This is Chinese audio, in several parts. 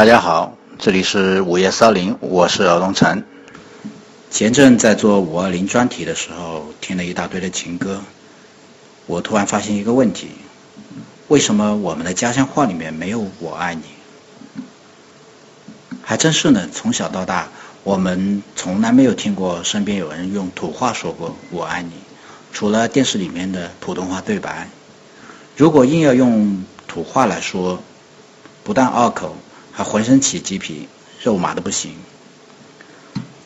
大家好，这里是午夜骚灵，我是敖东城。前阵在做五二零专题的时候，听了一大堆的情歌，我突然发现一个问题：为什么我们的家乡话里面没有“我爱你”？还真是呢，从小到大，我们从来没有听过身边有人用土话说过“我爱你”，除了电视里面的普通话对白。如果硬要用土话来说，不但拗口，还浑身起鸡皮，肉麻的不行。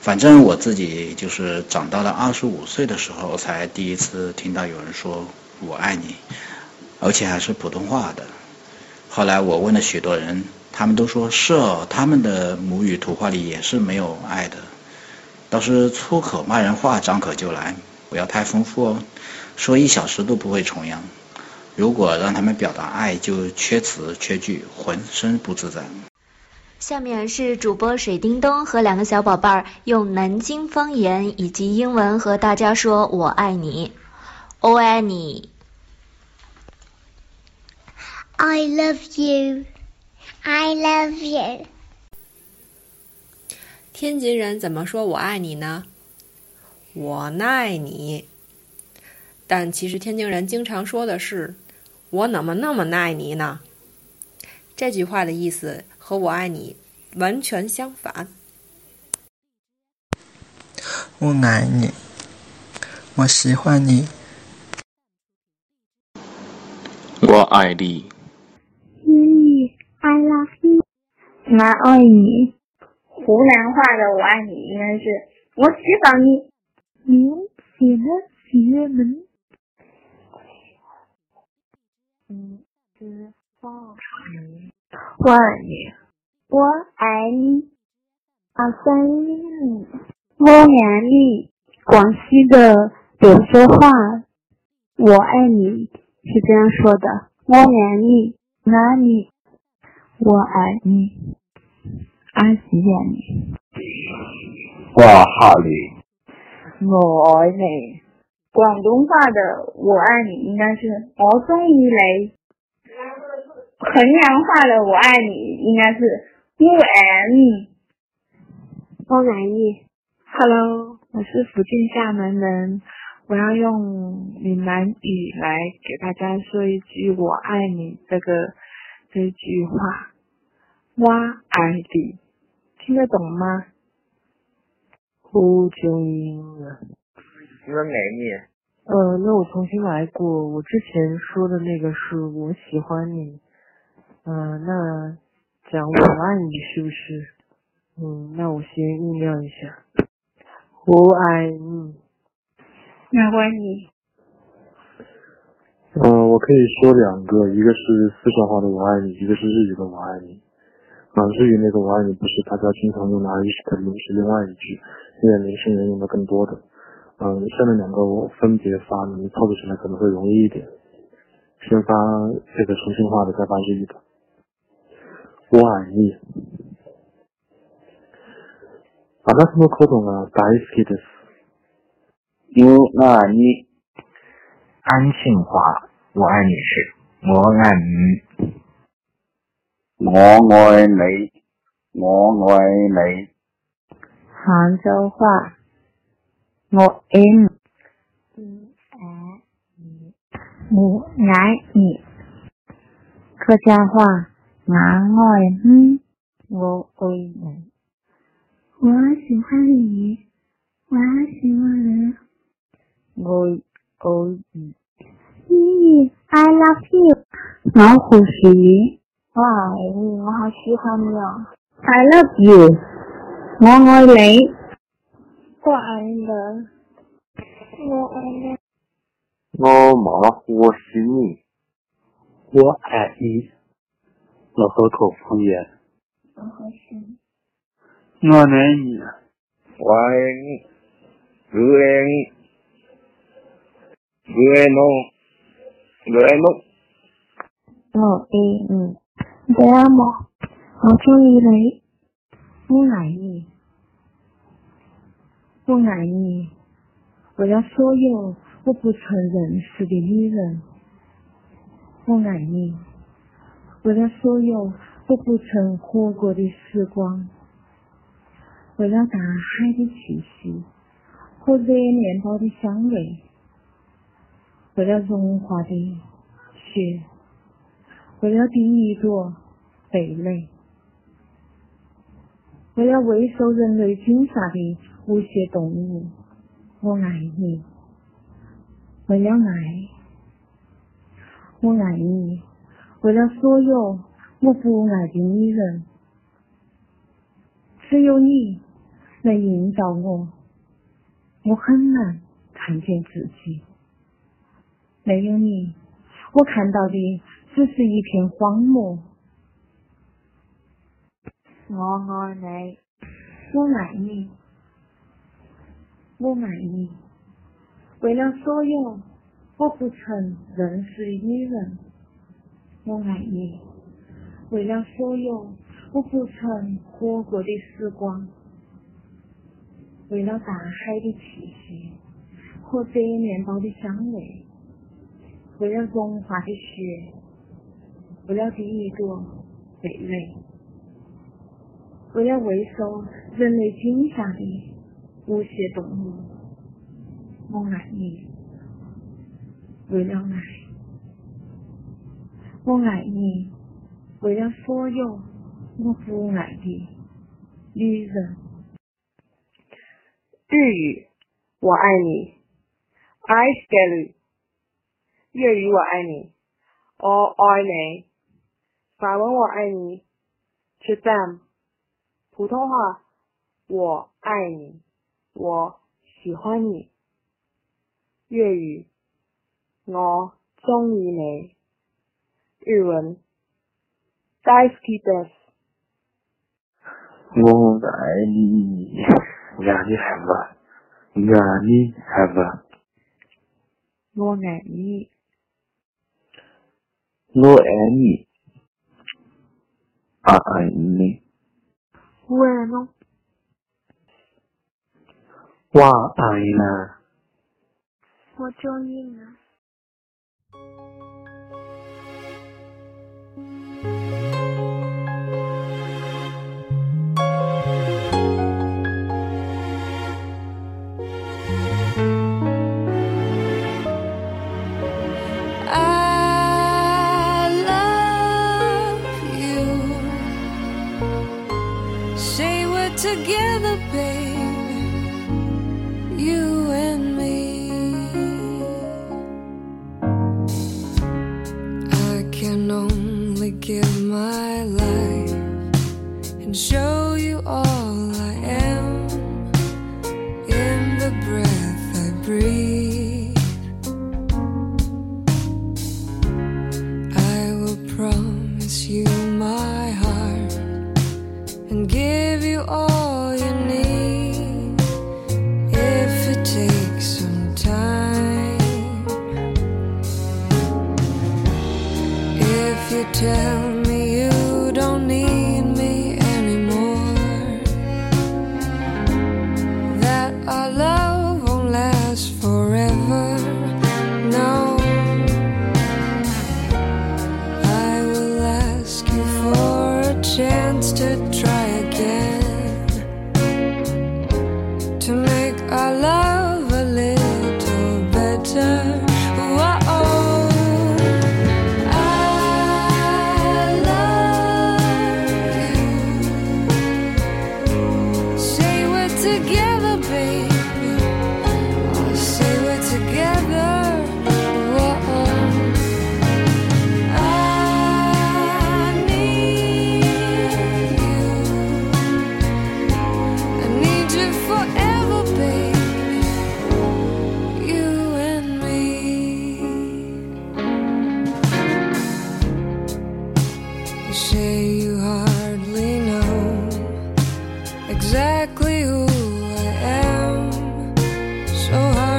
反正我自己就是长到了二十五岁的时候，才第一次听到有人说“我爱你”，而且还是普通话的。后来我问了许多人，他们都说是哦，他们的母语土话里也是没有爱的，倒是粗口骂人话张口就来，不要太丰富哦，说一小时都不会重样。如果让他们表达爱，就缺词缺句，浑身不自在。下面是主播水叮咚和两个小宝贝儿用南京方言以及英文和大家说“我爱你”，我爱你。I love you. I love you. 天津人怎么说我爱你呢？我爱你。但其实天津人经常说的是。我怎么那么爱你呢？这句话的意思和我爱你完全相反。我爱你，我喜欢你。我爱你。你，I love you。我爱你。湖南话的我爱你应该是我喜欢你。您写的喜悦门。嗯，是放你，我爱你，我爱你，我想你，我爱你。广西的柳州话，我爱你是这样说的：我爱你，爱你，我爱你，俺喜欢你，我爱你，我爱你。广东话的“我爱你”应该是“我中意你”，衡阳话的“我爱你”应该是“我爱你”。我爱你。Hello，我是福建厦门人，我要用闽南语来给大家说一句“我爱你”这个这句话。我爱你，听得懂吗？好重要啊！我爱你。呃，那我重新来过。我之前说的那个是我喜欢你。嗯，那讲我爱你是不是？嗯，那我先酝酿一下。我爱你。我爱你。嗯，我可以说两个，一个是四川话的我爱你，一个是日语的我爱你。啊，日语那个我爱你不是大家经常用的，而是用是另外一句，因为年轻人用的更多的。嗯，下面两个我分别发，你们操作起来可能会容易一点。先发这个重庆话的，再发日语的。我爱你。あなたのことが大好きです。我爱你。安庆话，我爱你是我爱你。我爱你，我爱你。杭州话。我爱你，我爱你。客家话， 我爱你，我爱你。我喜欢你，我喜欢你。我爱你。你，I love you。我好喜你，我爱你，我好喜欢你哦。I love you。我爱你。我爱你，我爱你。我冇欢喜你，我爱你。我口口方言。我好喜。我爱你，我爱你，我爱你，我爱侬，我爱侬。我爱你，对啊嘛，我中意你，我爱你。我爱你，为了所有我不曾认识的女人。我爱你，为了所有我不曾活过的时光，为了大海的气息和热面包的香味，为了融化的雪，为了第一朵蓓蕾，为了未受人类惊吓的无邪动物，我爱你。为了爱，我爱你。为了所有我不爱的女人，只有你能引导我。我很难看见自己，没有你，我看到的只是一片荒漠。我爱你，我爱你，我爱你。为了所有我不曾认识的女人。我爱你，为了所有我不曾活过的时光，为了大海的气息和白面包的香味，为了融化的雪，为了第一朵蓓蕾，为了未受人类惊吓的无邪动物，我爱你，为了爱。我爱你，为了所有我不爱的女人。日语，我爱你，I still。粤语我爱你，我爱你。法文我爱你，je t'aime。普通话，我爱你，我喜欢你。粤语，我中意你。日文大好きです。我爱你，让你 have，让你 have。我爱你，我爱你，爱你。我爱侬，我爱你，我中意你。together,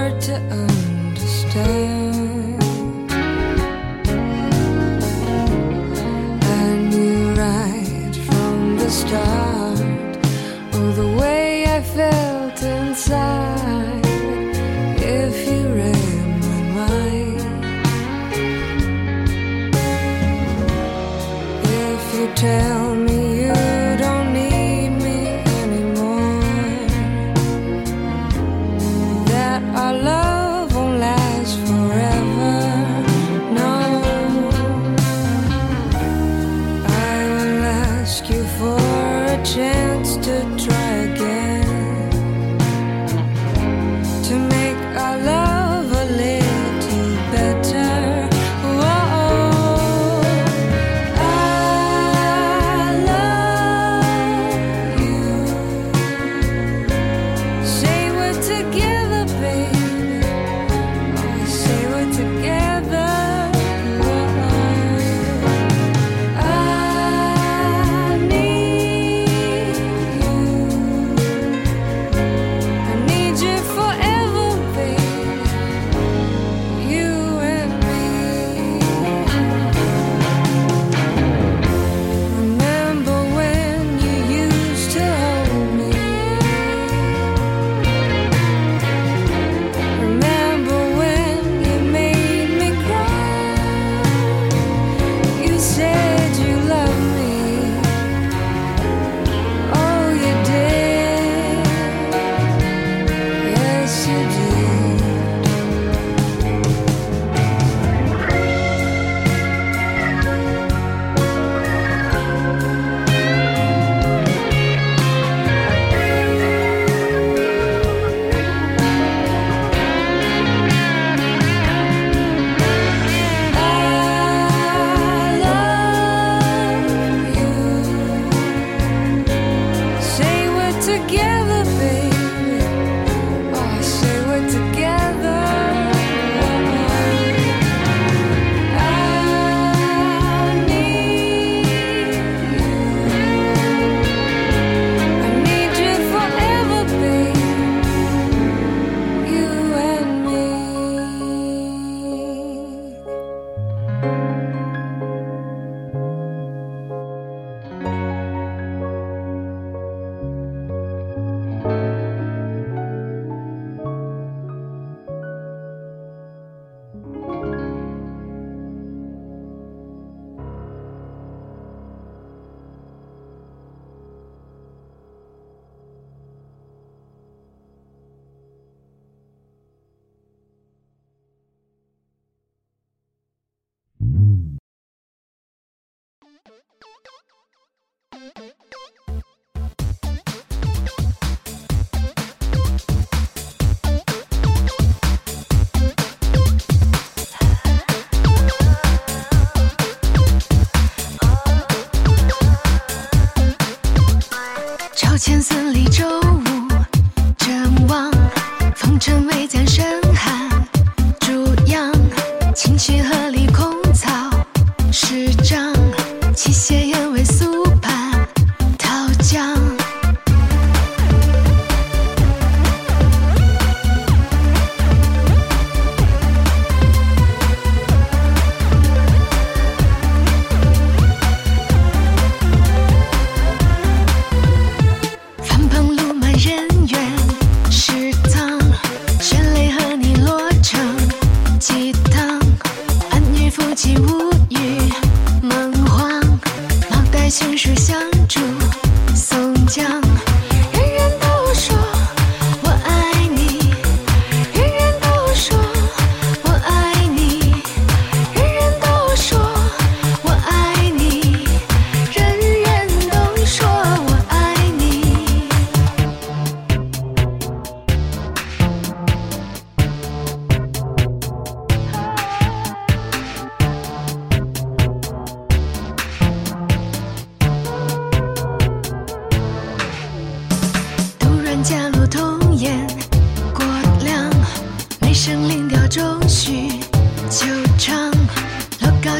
Hard to understand.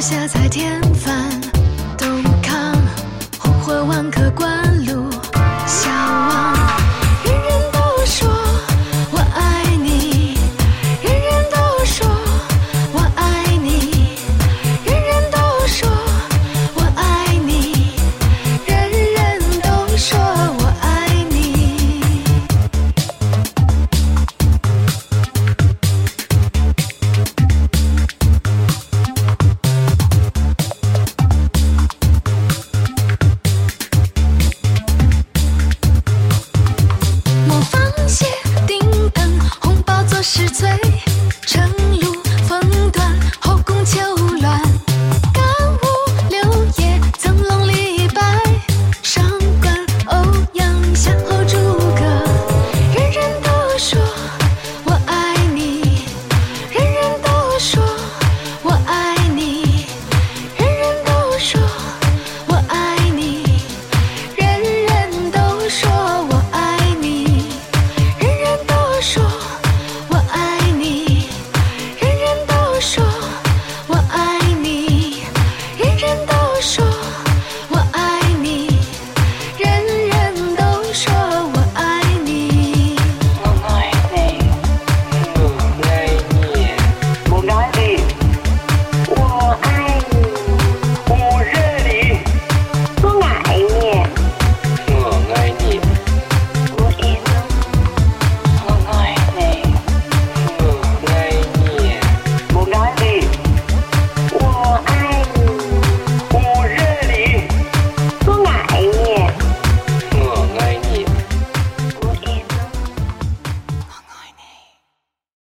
下彩天